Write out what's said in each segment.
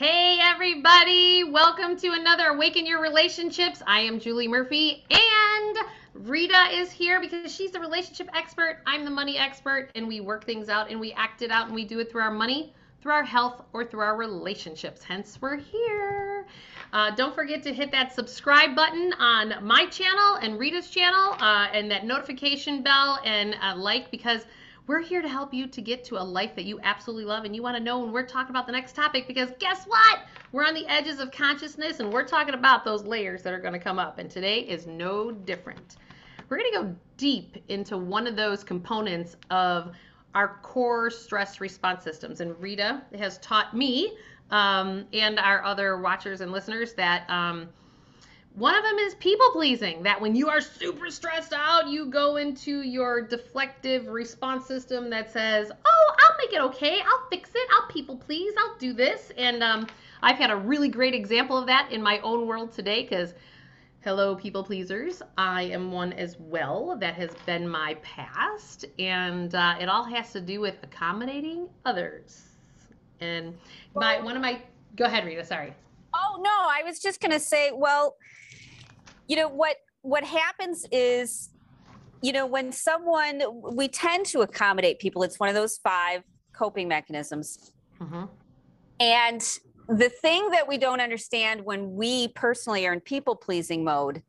Hey, everybody. Welcome to another Awaken Your Relationships. I am Julie Murphy, and Rita is here because she's the relationship expert. I'm the money expert, and we work things out and we act it out and we do it through our money, through our health, or through our relationships. Hence, we're here. Uh, don't forget to hit that subscribe button on my channel and Rita's channel uh, and that notification bell and uh, like because we're here to help you to get to a life that you absolutely love and you want to know when we're talking about the next topic because guess what? We're on the edges of consciousness and we're talking about those layers that are going to come up. And today is no different. We're going to go deep into one of those components of our core stress response systems. And Rita has taught me um, and our other watchers and listeners that. Um, one of them is people pleasing, that when you are super stressed out, you go into your deflective response system that says, Oh, I'll make it okay. I'll fix it. I'll people please. I'll do this. And um, I've had a really great example of that in my own world today because, hello, people pleasers. I am one as well. That has been my past. And uh, it all has to do with accommodating others. And my one of my, go ahead, Rita, sorry. Oh no, I was just going to say, well, you know what what happens is you know when someone we tend to accommodate people it's one of those five coping mechanisms mm-hmm. and the thing that we don't understand when we personally are in people pleasing mode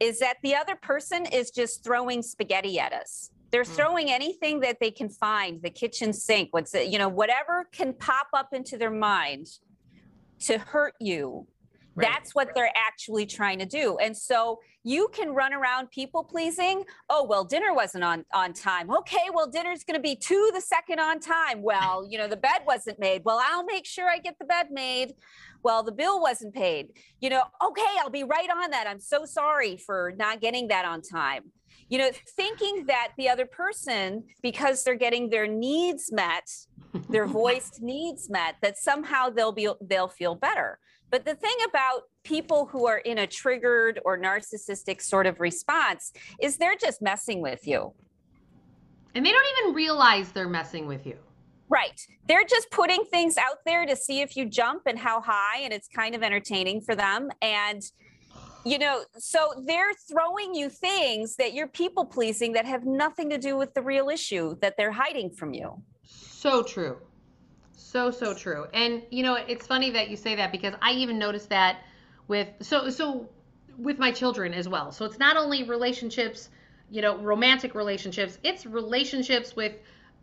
is that the other person is just throwing spaghetti at us they're mm. throwing anything that they can find the kitchen sink what's it you know whatever can pop up into their mind to hurt you Right. That's what they're actually trying to do. And so you can run around people pleasing. Oh, well, dinner wasn't on on time. Okay, well, dinner's going to be two the second on time. Well, you know, the bed wasn't made. Well, I'll make sure I get the bed made. Well, the bill wasn't paid. You know, okay, I'll be right on that. I'm so sorry for not getting that on time. You know, thinking that the other person, because they're getting their needs met, their voiced needs met, that somehow they'll be they'll feel better. But the thing about people who are in a triggered or narcissistic sort of response is they're just messing with you. And they don't even realize they're messing with you. Right. They're just putting things out there to see if you jump and how high, and it's kind of entertaining for them. And, you know, so they're throwing you things that you're people pleasing that have nothing to do with the real issue that they're hiding from you. So true. So so true. And you know, it's funny that you say that because I even noticed that with so so with my children as well. So it's not only relationships, you know, romantic relationships, it's relationships with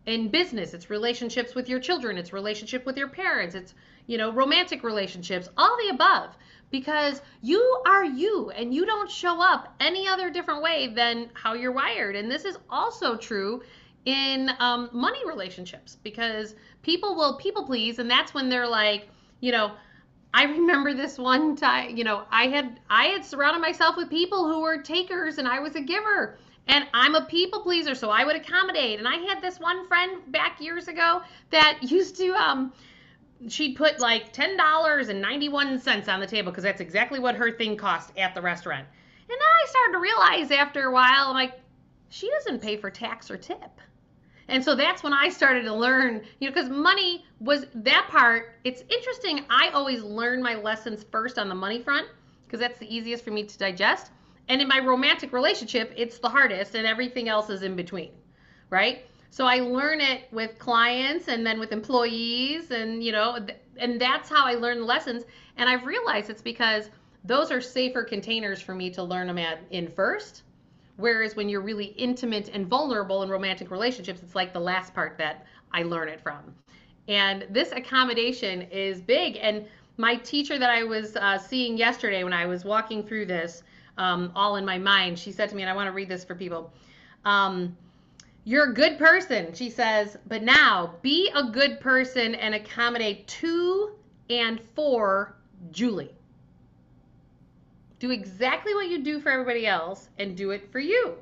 in business, it's relationships with your children, it's relationship with your parents, it's you know, romantic relationships, all the above because you are you and you don't show up any other different way than how you're wired. And this is also true in um, money relationships because people will people please and that's when they're like you know i remember this one time you know i had i had surrounded myself with people who were takers and i was a giver and i'm a people pleaser so i would accommodate and i had this one friend back years ago that used to um she'd put like $10.91 on the table because that's exactly what her thing cost at the restaurant. And then i started to realize after a while i'm like she doesn't pay for tax or tip and so that's when I started to learn, you know, because money was that part. It's interesting. I always learn my lessons first on the money front because that's the easiest for me to digest. And in my romantic relationship, it's the hardest, and everything else is in between, right? So I learn it with clients and then with employees, and you know, and that's how I learn the lessons. And I've realized it's because those are safer containers for me to learn them at in first Whereas when you're really intimate and vulnerable in romantic relationships, it's like the last part that I learn it from. And this accommodation is big. And my teacher that I was uh, seeing yesterday when I was walking through this, um, all in my mind, she said to me, and I want to read this for people. Um, you're a good person, she says, but now be a good person and accommodate to and for Julie do exactly what you do for everybody else and do it for you.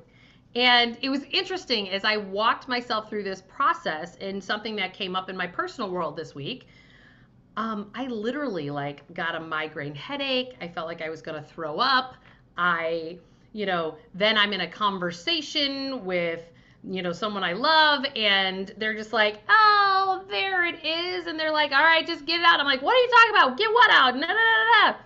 And it was interesting as I walked myself through this process and something that came up in my personal world this week. Um, I literally like got a migraine headache. I felt like I was going to throw up. I, you know, then I'm in a conversation with you know, someone I love, and they're just like, oh, there it is. And they're like, all right, just get it out. I'm like, what are you talking about? Get what out? No, no, no, no.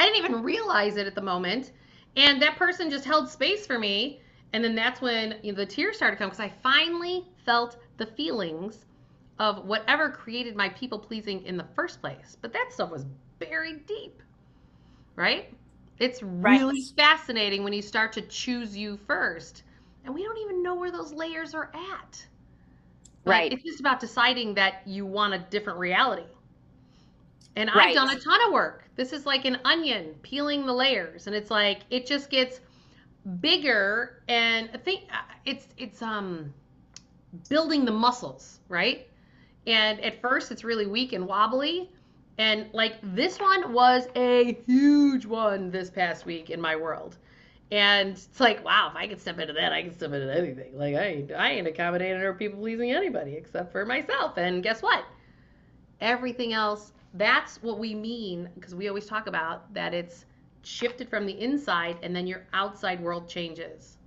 I didn't even realize it at the moment. And that person just held space for me. And then that's when you know, the tears started to come because I finally felt the feelings of whatever created my people pleasing in the first place. But that stuff was buried deep, right? It's really right. fascinating when you start to choose you first. And we don't even know where those layers are at. Like, right. It's just about deciding that you want a different reality. And right. I've done a ton of work. This is like an onion peeling the layers and it's like it just gets bigger and I think uh, it's it's um building the muscles, right? And at first it's really weak and wobbly. And like this one was a huge one this past week in my world. And it's like, wow, if I can step into that, I can step into anything. Like I ain't, I ain't accommodating or people pleasing anybody except for myself. And guess what? Everything else, that's what we mean because we always talk about that it's shifted from the inside and then your outside world changes.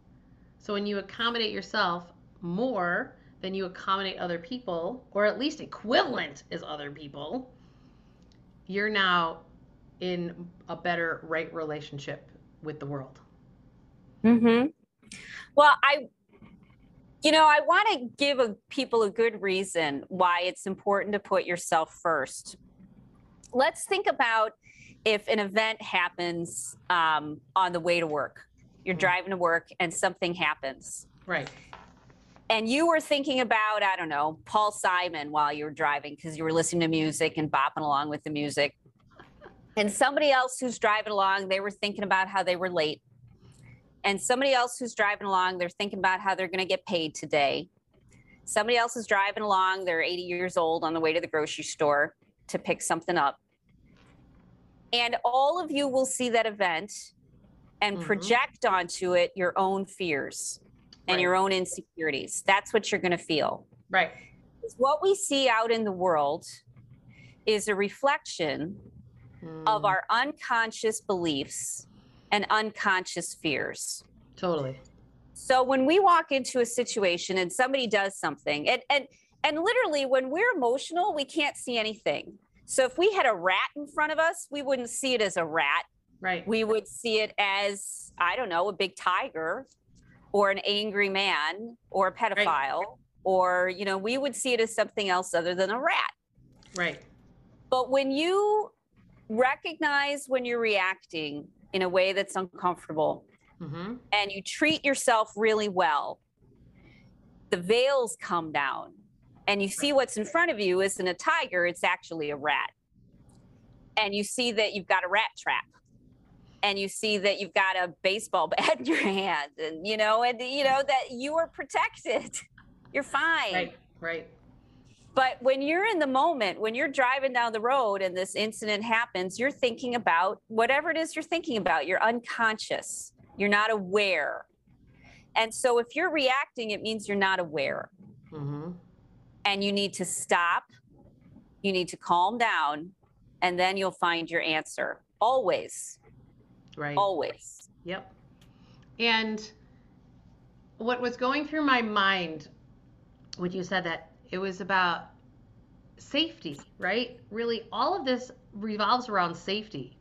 So when you accommodate yourself more than you accommodate other people, or at least equivalent as other people, you're now in a better right relationship with the world. Mhm. Well, I you know, I want to give a, people a good reason why it's important to put yourself first. Let's think about if an event happens um, on the way to work. You're mm-hmm. driving to work and something happens. Right and you were thinking about i don't know paul simon while you were driving because you were listening to music and bopping along with the music and somebody else who's driving along they were thinking about how they were late and somebody else who's driving along they're thinking about how they're going to get paid today somebody else is driving along they're 80 years old on the way to the grocery store to pick something up and all of you will see that event and mm-hmm. project onto it your own fears and right. your own insecurities. That's what you're going to feel. Right. What we see out in the world is a reflection mm. of our unconscious beliefs and unconscious fears. Totally. So when we walk into a situation and somebody does something, and and and literally when we're emotional, we can't see anything. So if we had a rat in front of us, we wouldn't see it as a rat. Right. We would see it as I don't know, a big tiger or an angry man or a pedophile right. or you know we would see it as something else other than a rat right but when you recognize when you're reacting in a way that's uncomfortable mm-hmm. and you treat yourself really well the veils come down and you see what's in front of you isn't a tiger it's actually a rat. And you see that you've got a rat trap. And you see that you've got a baseball bat in your hand and you know and you know that you are protected. You're fine. Right right. But when you're in the moment when you're driving down the road and this incident happens you're thinking about whatever it is you're thinking about. You're unconscious. You're not aware. And so if you're reacting it means you're not aware. Mm-hmm. And you need to stop you need to calm down and then you'll find your answer always Right. Always. Yep. And what was going through my mind when you said that, it was about safety, right? Really, all of this revolves around safety.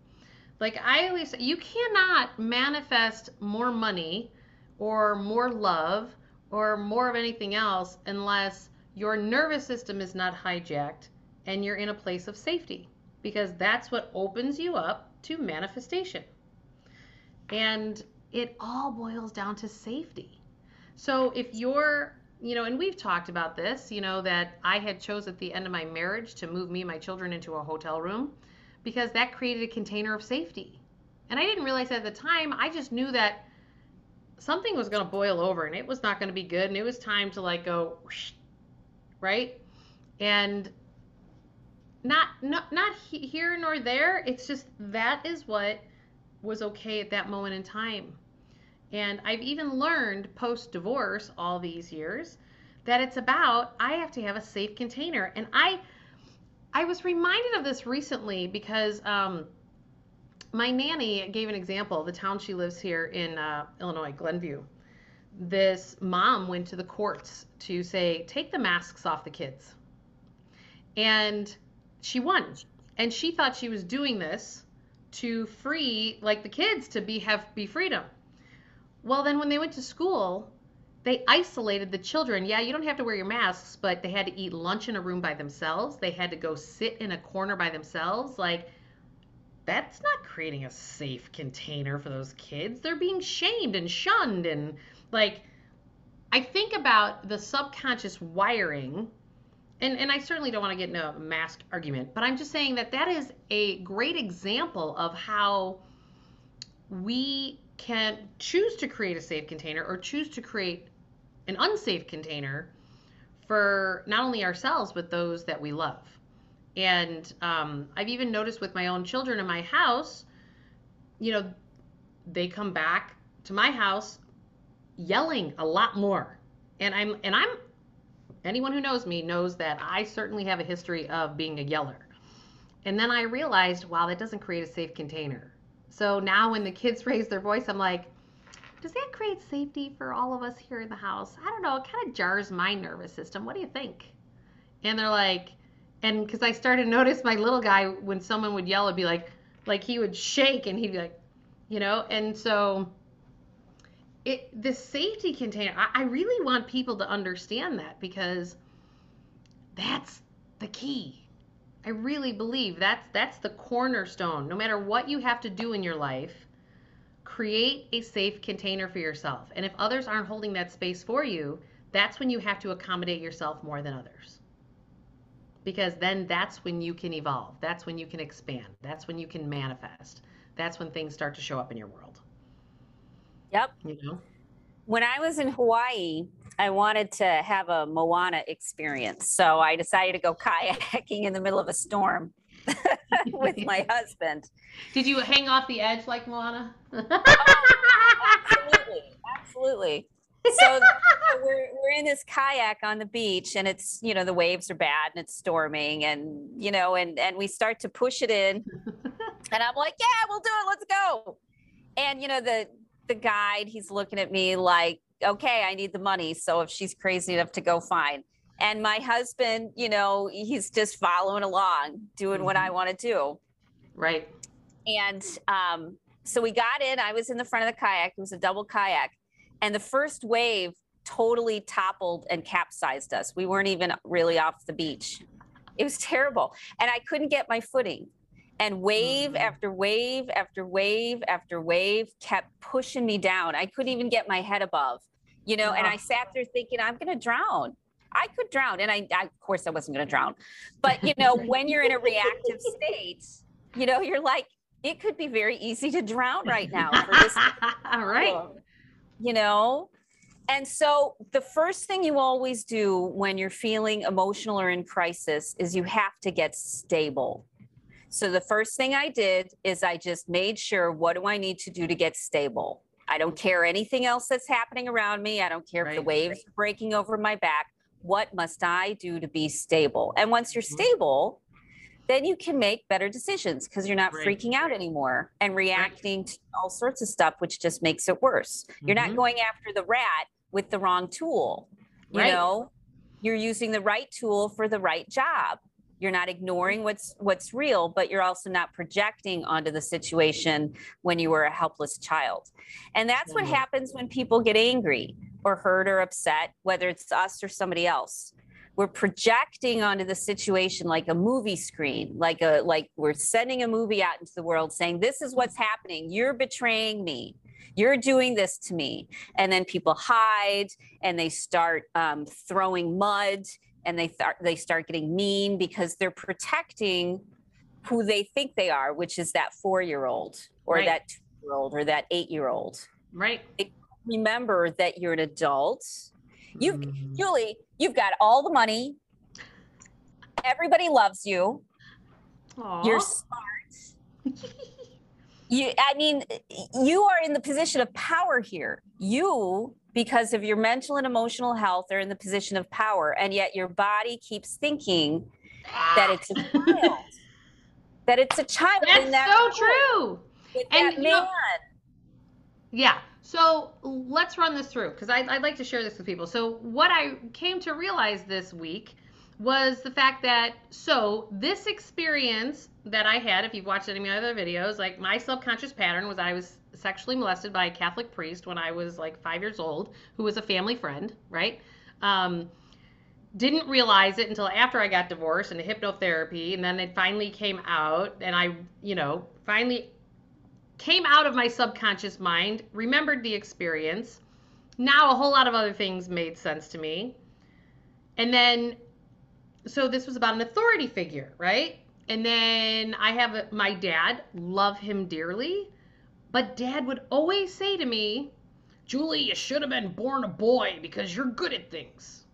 Like I always say, you cannot manifest more money or more love or more of anything else unless your nervous system is not hijacked and you're in a place of safety because that's what opens you up to manifestation. And it all boils down to safety. So if you're, you know, and we've talked about this, you know, that I had chose at the end of my marriage to move me and my children into a hotel room because that created a container of safety. And I didn't realize at the time, I just knew that something was going to boil over and it was not going to be good and it was time to like go whoosh, right? And not not not here nor there, it's just that is what was okay at that moment in time. And I've even learned post divorce all these years that it's about I have to have a safe container. And I I was reminded of this recently because um, my nanny gave an example, the town she lives here in uh, Illinois, Glenview, this mom went to the courts to say, take the masks off the kids. And she won. And she thought she was doing this to free like the kids to be have be freedom. Well, then when they went to school, they isolated the children. Yeah, you don't have to wear your masks, but they had to eat lunch in a room by themselves. They had to go sit in a corner by themselves. Like that's not creating a safe container for those kids. They're being shamed and shunned and like I think about the subconscious wiring and, and I certainly don't want to get in a mask argument, but I'm just saying that that is a great example of how we can choose to create a safe container or choose to create an unsafe container for not only ourselves, but those that we love. And um, I've even noticed with my own children in my house, you know, they come back to my house yelling a lot more. And I'm and I'm anyone who knows me knows that I certainly have a history of being a yeller. And then I realized, wow, that doesn't create a safe container. So now when the kids raise their voice, I'm like, does that create safety for all of us here in the house? I don't know. It kind of jars my nervous system. What do you think? And they're like, and because I started to notice my little guy, when someone would yell, it'd be like, like he would shake and he'd be like, you know, and so it the safety container I, I really want people to understand that because that's the key. I really believe that's that's the cornerstone. No matter what you have to do in your life create a safe container for yourself. And if others aren't holding that space for you that's when you have to accommodate yourself more than others. Because then that's when you can evolve. That's when you can expand. That's when you can manifest. That's when things start to show up in your world Yep. you know When I was in Hawaii, I wanted to have a Moana experience. So I decided to go kayaking in the middle of a storm with my husband. Did you hang off the edge like Moana? Oh, absolutely. Absolutely. So we're, we're in this kayak on the beach and it's, you know, the waves are bad and it's storming and, you know, and, and we start to push it in and I'm like, yeah, we'll do it. Let's go. And, you know, the, the guide, he's looking at me like, okay, I need the money. So if she's crazy enough to go, fine. And my husband, you know, he's just following along, doing what I want to do. right. And um, so we got in. I was in the front of the kayak. It was a double kayak. And the first wave totally toppled and capsized us. We weren't even really off the beach. It was terrible. And I couldn't get my footing. And wave Mhm. after wave after wave after wave kept pushing me down. I couldn't even get my head above, you know, and I sat there thinking, I'm going to drown. I could drown. And I, I, of course, I wasn't going to drown. But, you know, when you're in a reactive state, you know, you're like, it could be very easy to drown right now for this All right. you know and so the first thing you always do when you're feeling emotional or in crisis is you have to get stable so the first thing i did is i just made sure what do i need to do to get stable i don't care anything else that's happening around me i don't care if the Right. waves are breaking over my back what must i do to be stable and once you're Mhm. stable then you can make better decisions because you're not Right. freaking out anymore and reacting to all sorts of stuff, which just makes it worse. You're Mhm. not going after the rat with the wrong tool. You Right. know, you're using the right tool for the right job. You're not ignoring what's what's real, but you're also not projecting onto the situation when you were a helpless child. And that's what Mhm. happens when people get angry or hurt or upset, whether it's us or somebody else. We're projecting onto the situation like a movie screen like a like we're sending a movie out into the world saying this is what's happening. You're betraying me. You're doing this to me. And then people hide and they start um, throwing mud and they th- they start getting mean because they're protecting who they think they are which is that four year old or Right. that two year old or that eight year old Right. remember that you're an adult You've- Mhm. Julie, you've got all the money. Everybody loves you. Aw. You're smart. You, I mean, you are in the position of power here. You, because of your mental and emotional health, are in the position of power, and yet your body keeps thinking that it's a child. that it's a child That's that so true. And you know- man. Yeah. So let's run this through because I'd, I'd like to share this with people. So, what I came to realize this week was the fact that, so this experience that I had, if you've watched any of my other videos, like my subconscious pattern was I was sexually molested by a Catholic priest when I was like five years old, who was a family friend, right? Um, didn't realize it until after I got divorced and hypnotherapy, and then it finally came out, and I, you know, finally came out of my subconscious mind, remembered the experience. Now a whole lot of other things made sense to me. And then, so this was about an authority figure, right? And then I have my dad, love him dearly, but dad would always say to me, Julie, you should have been born a boy because you're good at things.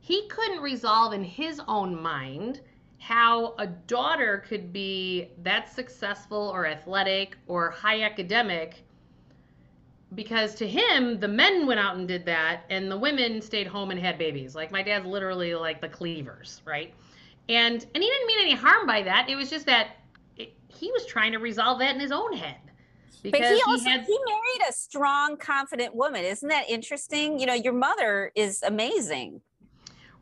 He couldn't resolve in his own mind how a daughter could be that successful or athletic or high academic because to him the men went out and did that and the women stayed home and had babies. Like my dad's literally like the cleavers right? And and he didn't mean any harm by that. It was just that it, he was trying to resolve that in his own head but he also he, had, he married a strong confident woman isn't that interesting you know your mother is amazing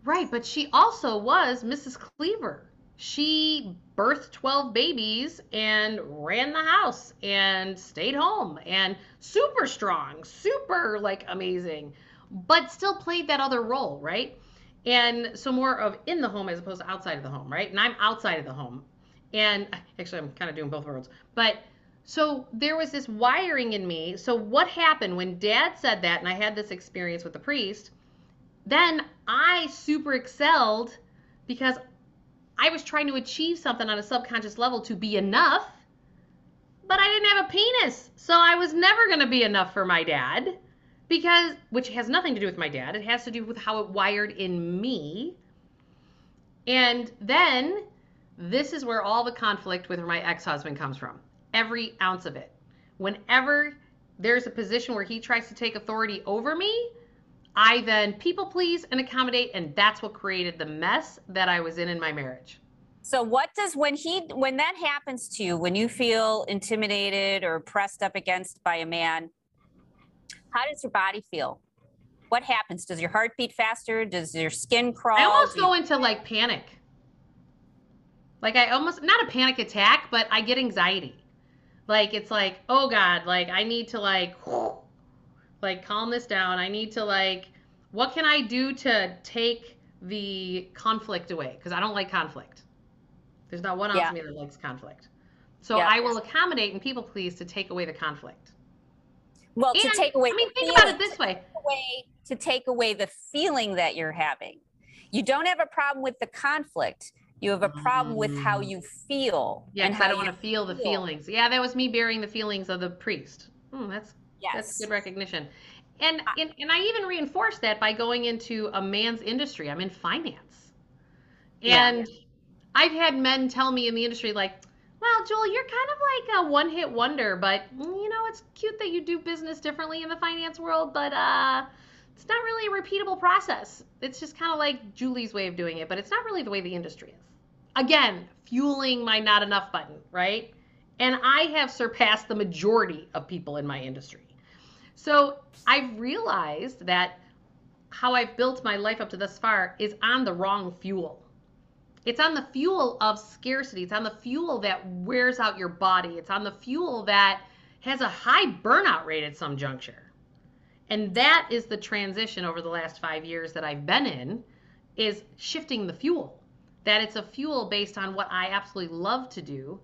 Right, but she also was Mrs. Cleaver. She birthed 12 babies and ran the house and stayed home and super strong, super like amazing, but still played that other role, right? And so more of in the home as opposed to outside of the home, right? And I'm outside of the home. And actually, I'm kind of doing both worlds. But so there was this wiring in me. So what happened when dad said that, and I had this experience with the priest? then I super excelled because I was trying to achieve something on a subconscious level to be enough, but I didn't have a penis. So I was never going to be enough for my dad because, which has nothing to do with my dad, it has to do with how it wired in me. And then this is where all the conflict with my ex husband comes from every ounce of it. Whenever there's a position where he tries to take authority over me, I then people please and accommodate, and that's what created the mess that I was in in my marriage. So what does when he when that happens to you, when you feel intimidated or pressed up against by a man, how does your body feel? What happens? Does your heart beat faster? Does your skin crawl? I almost go into like panic. Like I almost not a panic attack, but I get anxiety. Like it's like, oh God, like I need to like like calm this down. I need to like what can I do to take the conflict away? Because I don't like conflict. There's not one ounce yeah. of me that likes conflict. So yeah. I will accommodate and people please to take away the conflict. Well, and, to take away. I mean, think about it this way. way. To take away the feeling that you're having. You don't have a problem with the conflict. You have a problem with how mm. you feel. Yeah, and how I don't want to feel the feelings. Yeah, that was me bearing the feelings of the priest. Hmm, that's Yes. That's good recognition. And, and and I even reinforced that by going into a man's industry. I'm in finance. And yeah. I've had men tell me in the industry like, "Well, Joel, you're kind of like a one-hit wonder, but you know, it's cute that you do business differently in the finance world, but uh it's not really a repeatable process. It's just kind of like Julie's way of doing it, but it's not really the way the industry is." Again, fueling my not enough button, right? And I have surpassed the majority of people in my industry. So I've realized that how I've built my life up to this far is on the wrong fuel. It's on the fuel of scarcity. It's on the fuel that wears out your body. It's on the fuel that has a high burnout rate at some juncture. And that is the transition over the last five years that I've been in is shifting the fuel. That it's a fuel based on what I absolutely love to do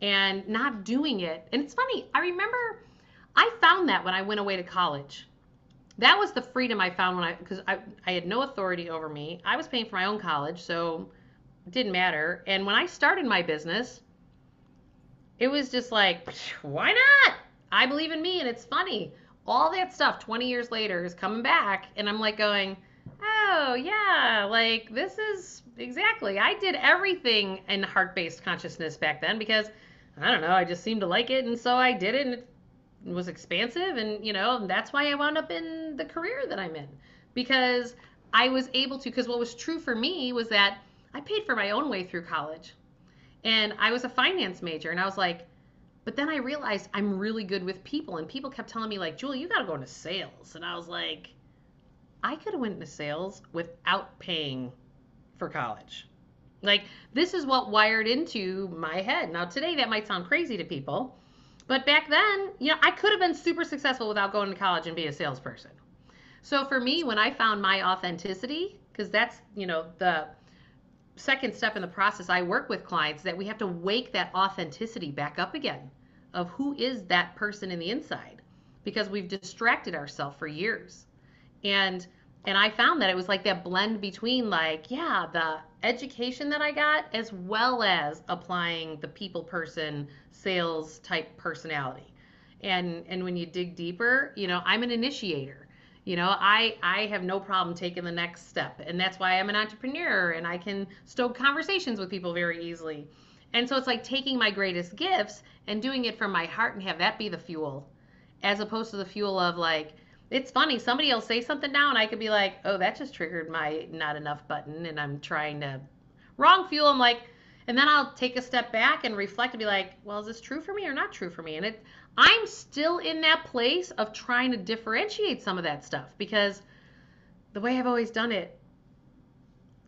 and not doing it. And it's funny, I remember I found that when I went away to college. That was the freedom I found when I because I, I had no authority over me. I was paying for my own college, so it didn't matter. And when I started my business, it was just like, why not? I believe in me and it's funny. All that stuff 20 years later is coming back and I'm like going, "Oh, yeah, like this is exactly. I did everything in heart-based consciousness back then because I don't know, I just seemed to like it and so I did it and it was expansive and you know that's why i wound up in the career that i'm in because i was able to because what was true for me was that i paid for my own way through college and i was a finance major and i was like But then I realized I'm really good with people, and people kept telling me like, "Julie, you got to go into sales," and I was like, I could have went into sales without paying for college. Like this is what wired into my head. Now today that might sound crazy to people, but back then, you know, I could have been super successful without going to college and be a salesperson. So for me, when I found my authenticity, because that's, you know, the second step in the process, I work with clients that we have to wake that authenticity back up again of who is that person in the inside because we've distracted ourselves for years. And and I found that it was like that blend between like, yeah, the education that I got as well as applying the people person sales type personality. And and when you dig deeper, you know, I'm an initiator. You know, I I have no problem taking the next step. And that's why I'm an entrepreneur and I can stoke conversations with people very easily. And so it's like taking my greatest gifts and doing it from my heart and have that be the fuel as opposed to the fuel of like it's funny. Somebody will say something now, and I could be like, "Oh, that just triggered my not enough button," and I'm trying to wrong fuel. I'm like, and then I'll take a step back and reflect and be like, "Well, is this true for me or not true for me?" And it, I'm still in that place of trying to differentiate some of that stuff because the way I've always done it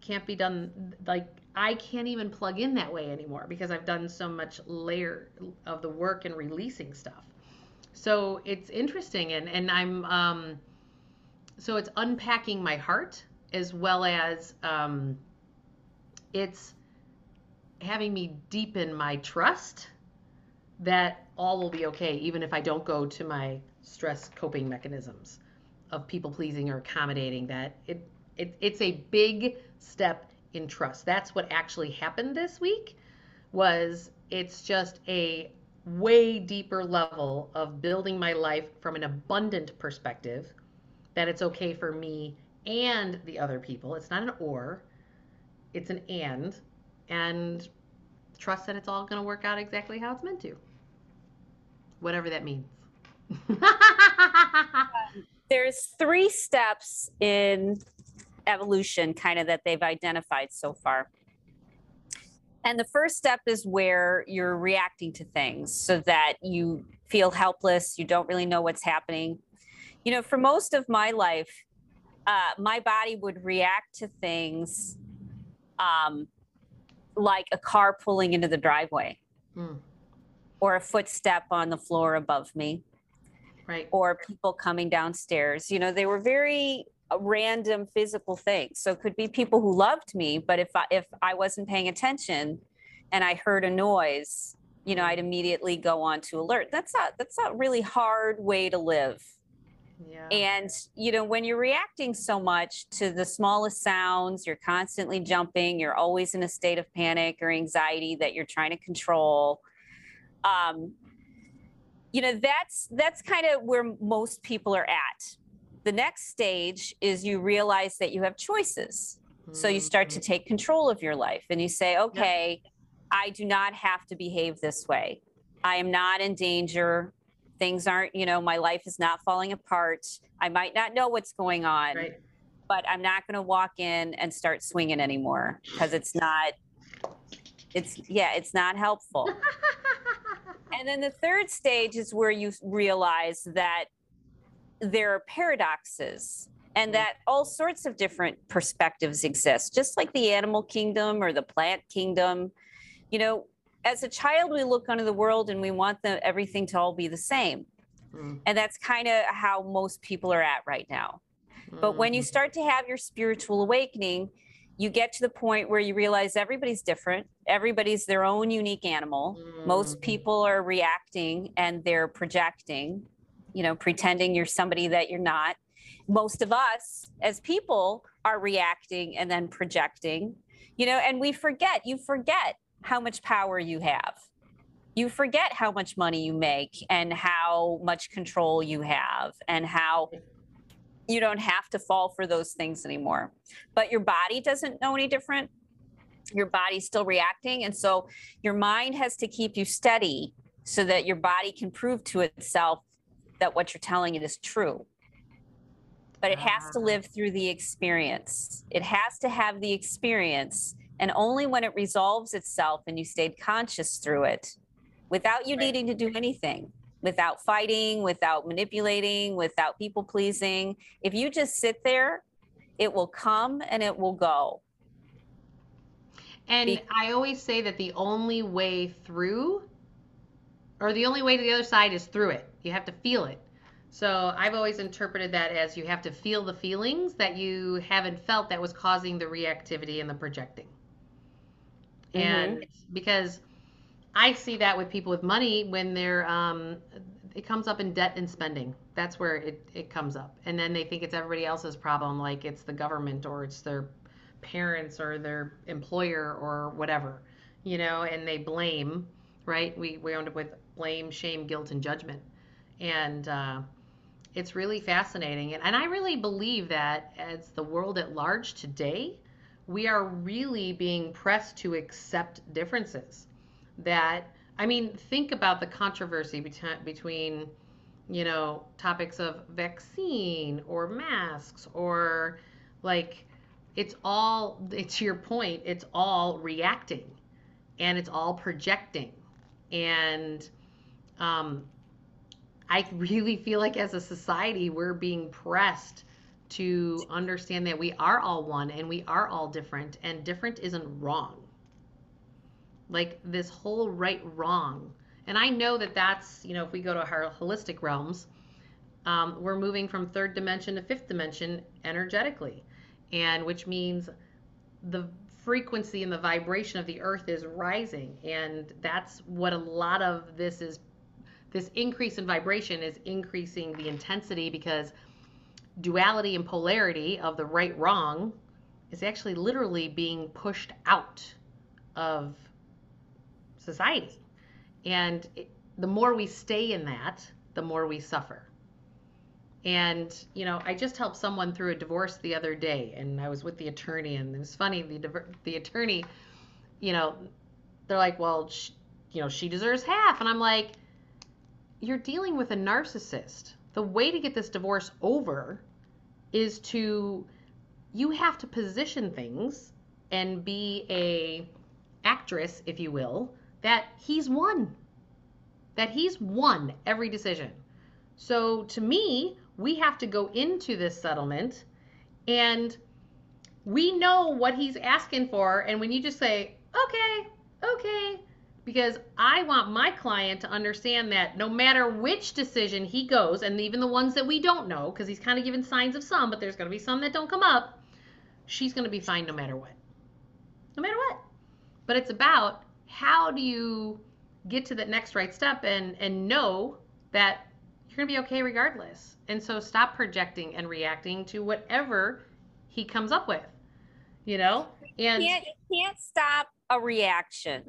can't be done like I can't even plug in that way anymore because I've done so much layer of the work and releasing stuff. So it's interesting, and and I'm um, so it's unpacking my heart as well as um, it's having me deepen my trust that all will be okay, even if I don't go to my stress coping mechanisms of people pleasing or accommodating. That it, it it's a big step in trust. That's what actually happened this week. Was it's just a way deeper level of building my life from an abundant perspective that it's okay for me and the other people. It's not an or, it's an and. And trust that it's all going to work out exactly how it's meant to. Whatever that means. There's three steps in evolution, kind of, that they've identified so far. And the first step is where you're reacting to things so that you feel helpless, you don't really know what's happening. You know, for most of my life, uh, my body would react to things um, like a car pulling into the driveway mm. or a footstep on the floor above me. Right. Or people coming downstairs. You know, they were very uh, random physical things. So it could be people who loved me, but if I, if I wasn't paying attention and I heard a noise, you know, I'd immediately go on to alert. That's not that's not really hard way to live. Yeah. And you know, when you're reacting so much to the smallest sounds, you're constantly jumping, you're always in a state of panic or anxiety that you're trying to control. Um, you know, that's that's kind of where most people are at the next stage is you realize that you have choices. So you start to mm-hmm. take control of your life and you say, okay, I do not have to behave this way. I am not in danger. Things aren't, you know, my life is not falling apart. I might not know what's going on, right. but I'm not going to walk in and start swinging anymore because it's not, it's, yeah, it's not helpful. and then the third stage is where you realize that there are paradoxes and mm-hmm. that all sorts of different perspectives exist, just like the animal kingdom or the plant kingdom. You know, as a child, we look onto the world and we want the, everything to all be the same. Mm. And that's kind of how most people are at right now. Mm. But when you mm-hmm. start to have your spiritual awakening, you get to the point where you realize everybody's different. Everybody's their own unique animal. Mm. Most people are reacting and they're projecting you know, pretending you're somebody that you're not. Most of us as people are reacting and then projecting, you know, and we forget, you forget how much power you have. You forget how much money you make and how much control you have and how you don't have to fall for those things anymore. But your body doesn't know any different. Your body's still reacting. And so your mind has to keep you steady so that your body can prove to itself that what you're telling it is true. But it has to ah. live through the experience. It has to have the experience. And only when it resolves itself and you stayed conscious through it without you Right. needing to do anything, without fighting, without manipulating, without people pleasing. If you just sit there, it will come and it will go. And I always say that the only way through, or the only way to the other side is through it. You have to feel it. So I've always interpreted that as you have to feel the feelings that you haven't felt that was causing the reactivity and the projecting. And because I see that with people with money when they're, um, it comes up in debt and spending. That's where it, it comes up. And then they think it's everybody else's problem, like it's the government or it's their parents or their employer or whatever, you know, and they blame, right? We, we end up with blame, shame, guilt, and judgment. And uh, it's really fascinating. And, and I really believe that as the world at large today, we are really being pressed to accept differences. That, I mean, think about the controversy between, you know, topics of vaccine or masks or like, it's all, to your point, it's all reacting and it's all projecting. And um, I really feel like as a society, we're being pressed to understand that we are all one and we are all different, and different isn't wrong. Like this whole right wrong. And I know that that's, you know, if we go to our holistic realms, um, we're moving from third dimension to fifth dimension energetically, and which means the frequency and the vibration of the earth is rising. And that's what a lot of this is this increase in vibration is increasing the intensity because duality and polarity of the right wrong is actually literally being pushed out of society. And it, the more we stay in that, the more we suffer. And, you know, I just helped someone through a divorce the other day, and I was with the attorney, and it was funny. The, the attorney, you know, they're like, well, sh- you know, she deserves half. And I'm like, you're dealing with a narcissist. The way to get this divorce over is to you have to position things and be a actress, if you will, that he's won. That he's won every decision. So to me, we have to go into this settlement and we know what he's asking for. And when you just say, okay, okay, because I want my client to understand that no matter which decision he goes, and even the ones that we don't know, because he's kind of given signs of some, but there's going to be some that don't come up, she's going to be fine no matter what. No matter what. But it's about how do you get to that next right step and and know that you're going to be okay regardless. And so stop projecting and reacting to whatever he comes up with. You know? And can't, you can't stop a reaction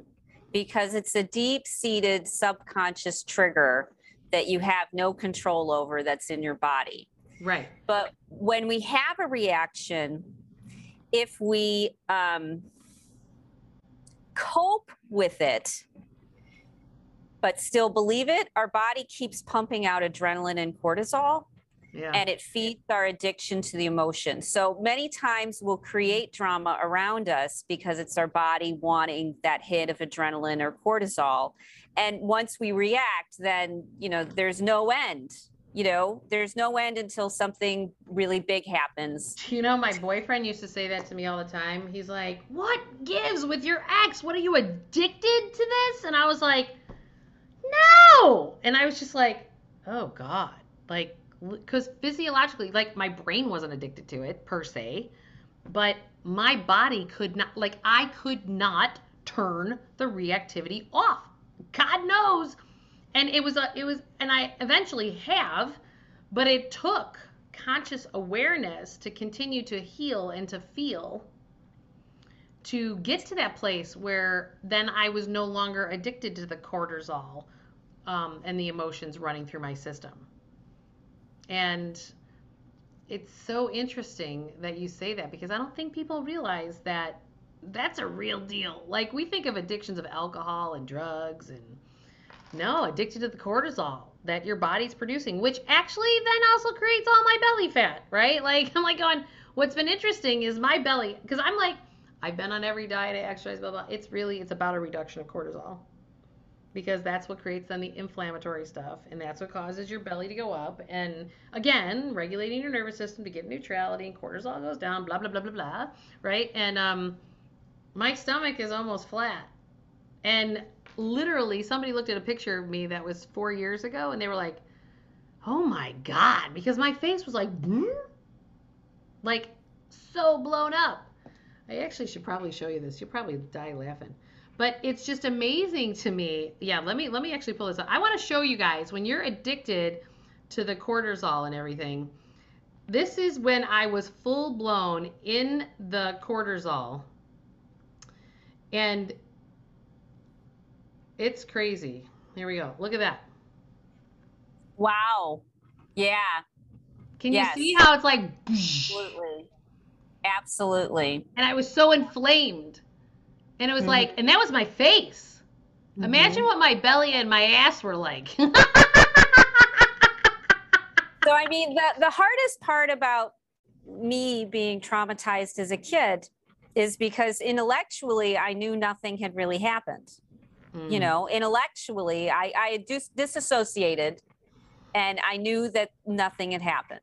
because it's a deep seated subconscious trigger that you have no control over that's in your body. right. But when we have a reaction, if we um, cope with it, but still believe it, our body keeps pumping out adrenaline and cortisol Yeah. and it feeds our addiction to the emotion. So many times we'll create drama around us because it's our body wanting that hit of adrenaline or cortisol. And once we react, then, you know, there's no end. You know, there's no end until something really big happens. You know, my boyfriend used to say that to me all the time. He's like, What gives with your ex? What are you addicted to this? And I was like, No. And I was just like, Oh God. Like, because physiologically, like, my brain wasn't addicted to it per se, but my body could not, like, I could not turn the reactivity off. God knows. And it was, a, it was, and I eventually have, but it took conscious awareness to continue to heal and to feel to get to that place where then I was no longer addicted to the cortisol um, and the emotions running through my system. And it's so interesting that you say that because I don't think people realize that that's a real deal. Like we think of addictions of alcohol and drugs and no, addicted to the cortisol that your body's producing, which actually then also creates all my belly fat, right? Like I'm like going, what's been interesting is my belly because I'm like I've been on every diet, I exercise, blah blah. It's really it's about a reduction of cortisol because that's what creates then the inflammatory stuff and that's what causes your belly to go up. And again regulating your nervous system to get neutrality and cortisol goes down blah blah blah blah blah right? And um my stomach is almost flat. And literally somebody looked at a picture of me that was four years ago and they were like oh my god because my face was like like so blown up. I actually should probably show you this. You'll probably die laughing but it's just amazing to me. Yeah, let me let me actually pull this up. I want to show you guys when you're addicted to the cortisol and everything. This is when I was full blown in the cortisol. And it's crazy. Here we go. Look at that. Wow. Yeah. Can yes. you see how it's like Absolutely. Absolutely. And I was so inflamed. And it was mm-hmm. like, and that was my face. Mm-hmm. Imagine what my belly and my ass were like. so I mean, the the hardest part about me being traumatized as a kid is because intellectually I knew nothing had really happened. Mm. You know, intellectually I I dis- disassociated and I knew that nothing had happened.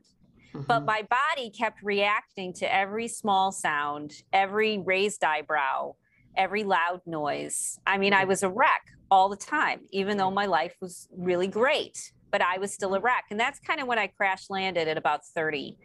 Mm-hmm. But my body kept reacting to every small sound, every raised eyebrow, every loud noise. I mean, I mm-hmm. was a wreck all the time, even though my life was really great, but I was still a mm-hmm. wreck. And that's kind of when I crash landed at about 30,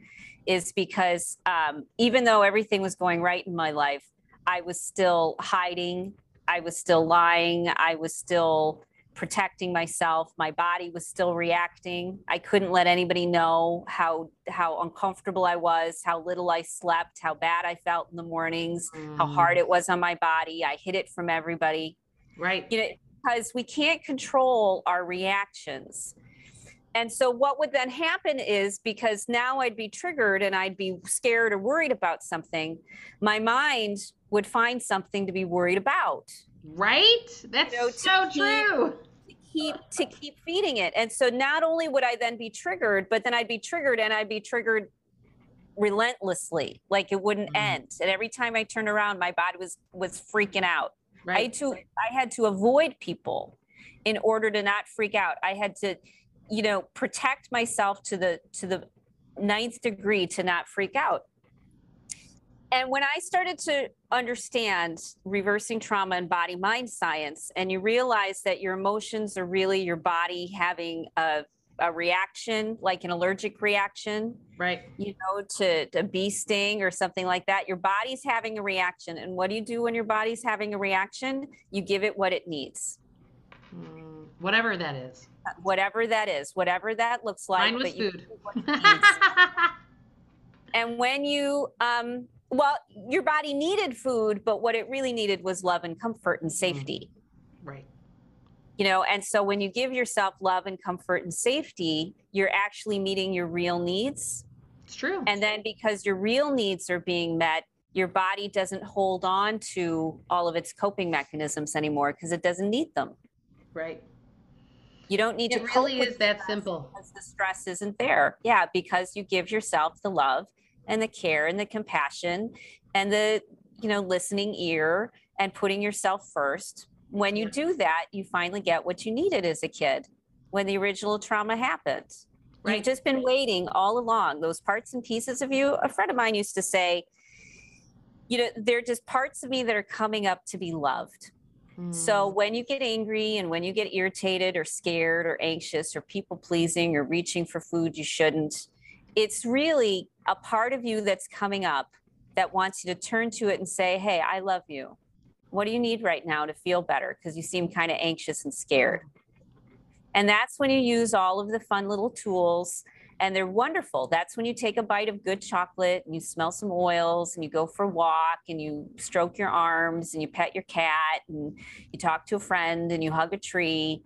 is because um, even though everything was going right in my life, I was still hiding, I was still lying, I was still protecting myself. My body was still reacting. I couldn't let anybody know how how uncomfortable i was how little i slept how bad i felt in the mornings mm. how hard it was on my body. I hid it from everybody. Right. You know because we can't control our reactions. And so what would then happen is because now i'd be triggered and i'd be scared or worried about something my mind would find something to be worried about Right? That's you know, so keep, true. To keep to keep feeding it. And so not only would I then be triggered, but then I'd be triggered and I'd be triggered relentlessly. Like it wouldn't mm. end. And every time I turned around, my body was was freaking out. Right. I had to I had to avoid people in order to not freak out. I had to, you know, protect myself to the to the ninth degree to not freak out and when I started to understand reversing trauma and body mind science, and you realize that your emotions are really your body having a, a reaction, like an allergic reaction, right? You know, to, to a bee sting or something like that. Your body's having a reaction. And what do you do when your body's having a reaction? You give it what it needs. Mm, whatever that is. Whatever that is, whatever that looks like. Mine was food. and when you um, well, your body needed food, but what it really needed was love and comfort and mm-hmm. safety. Right. You know, and so when you give yourself love and comfort and safety, you're actually meeting your real needs. It's true. And then because your real needs are being met, your body doesn't hold on to all of its coping mechanisms anymore because it doesn't need them. Right. You don't need it to. It really is that simple. Because the stress isn't there. Yeah, because you give yourself the love and the care and the compassion and the you know listening ear and putting yourself first. When you do that you finally get what you needed as a kid when the original trauma happened. Right. you've just been waiting all along. Those parts and pieces of you a friend of mine used to say you know they're just parts of me that are coming up to be loved. So hmm. when you get angry and when you get irritated or scared or anxious or people pleasing or reaching for food you shouldn't it's really a part of you that's coming up that wants you to turn to it and say, Hey, I love you. What do you need right now to feel better? Because you seem kind of anxious and scared. And that's when you use all of the fun little tools, and they're wonderful. That's when you take a bite of good chocolate and you smell some oils and you go for a walk and you stroke your arms and you pet your cat and you talk to a friend and you hug a tree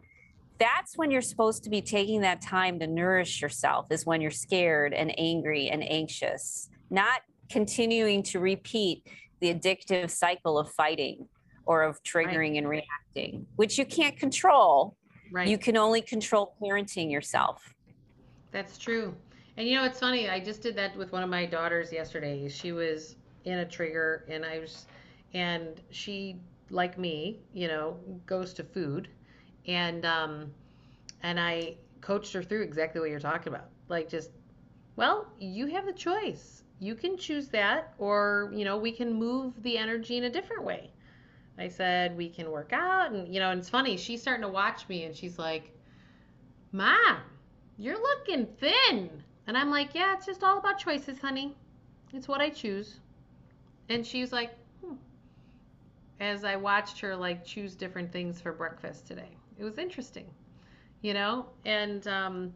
that's when you're supposed to be taking that time to nourish yourself is when you're scared and angry and anxious not continuing to repeat the addictive cycle of fighting or of triggering right. and reacting which you can't control. Right. You can only control parenting yourself. That's true. And you know it's funny i just did that with one of my daughters yesterday. She was in a trigger and i was and she like me you know goes to food and um, and I coached her through exactly what you're talking about. Like just, well, you have the choice. You can choose that, or you know, we can move the energy in a different way. I said we can work out, and you know, and it's funny. She's starting to watch me, and she's like, "Mom, you're looking thin." And I'm like, "Yeah, it's just all about choices, honey. It's what I choose." And she's like, hmm. as I watched her like choose different things for breakfast today. It was interesting, you know, and um,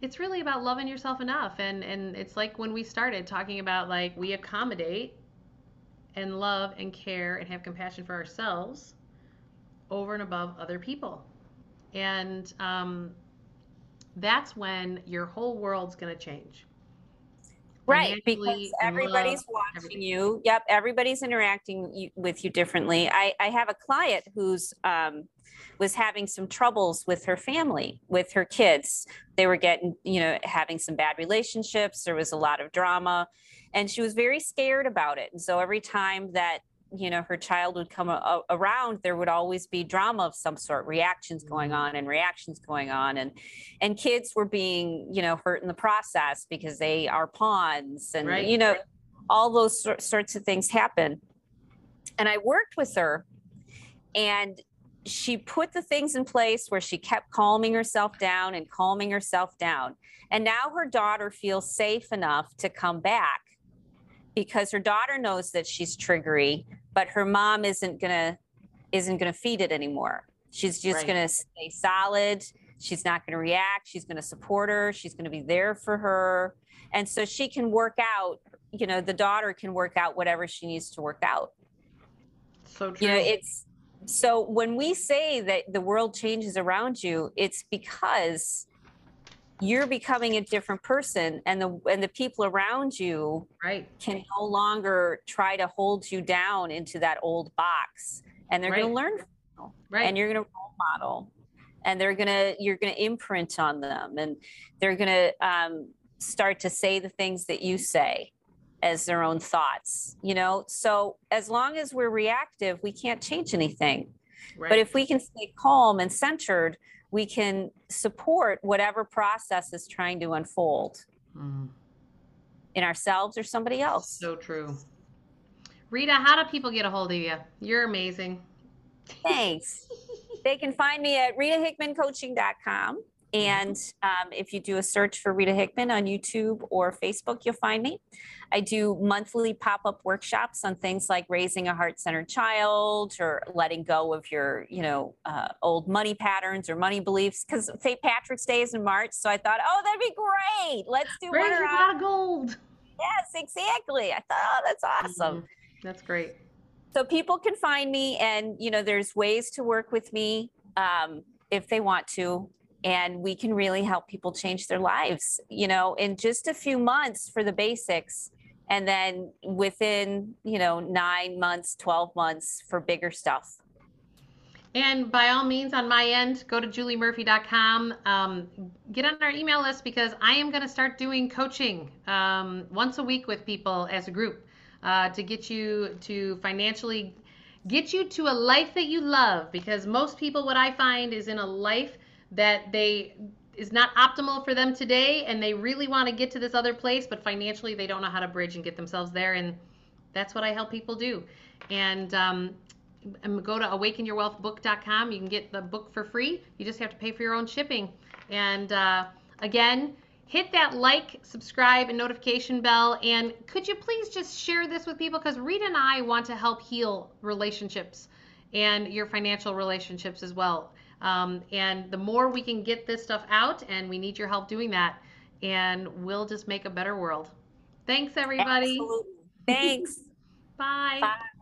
it's really about loving yourself enough. And and it's like when we started talking about like we accommodate and love and care and have compassion for ourselves over and above other people. And um, that's when your whole world's going to change. Right, because everybody's watching everything. you. Yep, everybody's interacting with you differently. I, I have a client who's um, was having some troubles with her family, with her kids. They were getting, you know, having some bad relationships. There was a lot of drama and she was very scared about it and so every time that you know her child would come a- around there would always be drama of some sort reactions going mm-hmm. on and reactions going on and and kids were being you know hurt in the process because they are pawns and right. you know all those sorts of things happen and i worked with her and she put the things in place where she kept calming herself down and calming herself down and now her daughter feels safe enough to come back because her daughter knows that she's triggery, but her mom isn't gonna isn't gonna feed it anymore. She's just right. gonna stay solid. She's not gonna react. She's gonna support her. She's gonna be there for her, and so she can work out. You know, the daughter can work out whatever she needs to work out. So true. You know, it's so when we say that the world changes around you, it's because you're becoming a different person and the and the people around you right can no longer try to hold you down into that old box and they're right. going to learn right and you're going to role model and they're going to you're going to imprint on them and they're going to um, start to say the things that you say as their own thoughts you know so as long as we're reactive we can't change anything right. but if we can stay calm and centered we can support whatever process is trying to unfold mm. in ourselves or somebody else. So true. Rita, how do people get a hold of you? You're amazing. Thanks. they can find me at ritahickmancoaching.com. And um, if you do a search for Rita Hickman on YouTube or Facebook, you'll find me. I do monthly pop up workshops on things like raising a heart centered child or letting go of your, you know, uh, old money patterns or money beliefs. Because St. Patrick's Day is in March. So I thought, oh, that'd be great. Let's do Raise one. a lot of gold. Yes, exactly. I thought, oh, that's awesome. Mm-hmm. That's great. So people can find me, and, you know, there's ways to work with me um, if they want to and we can really help people change their lives you know in just a few months for the basics. And then within you know 9 months 12 months for bigger stuff. And by all means on my end go to juliemurphy.com um, get on our email list because i am going to start doing coaching um, once a week with people as a group uh, to get you to financially get you to a life that you love. Because most people what i find is in a life that they is not optimal for them today and they really want to get to this other place but financially they don't know how to bridge and get themselves there and that's what i help people do. And um, go to awakenyourwealthbook.com you can get the book for free you just have to pay for your own shipping. And uh, again hit that like subscribe and notification bell and could you please just share this with people because rita and i want to help heal relationships and your financial relationships as well um, and the more we can get this stuff out, and we need your help doing that, and we'll just make a better world. Thanks, everybody. Absolutely. Thanks. Bye. Bye.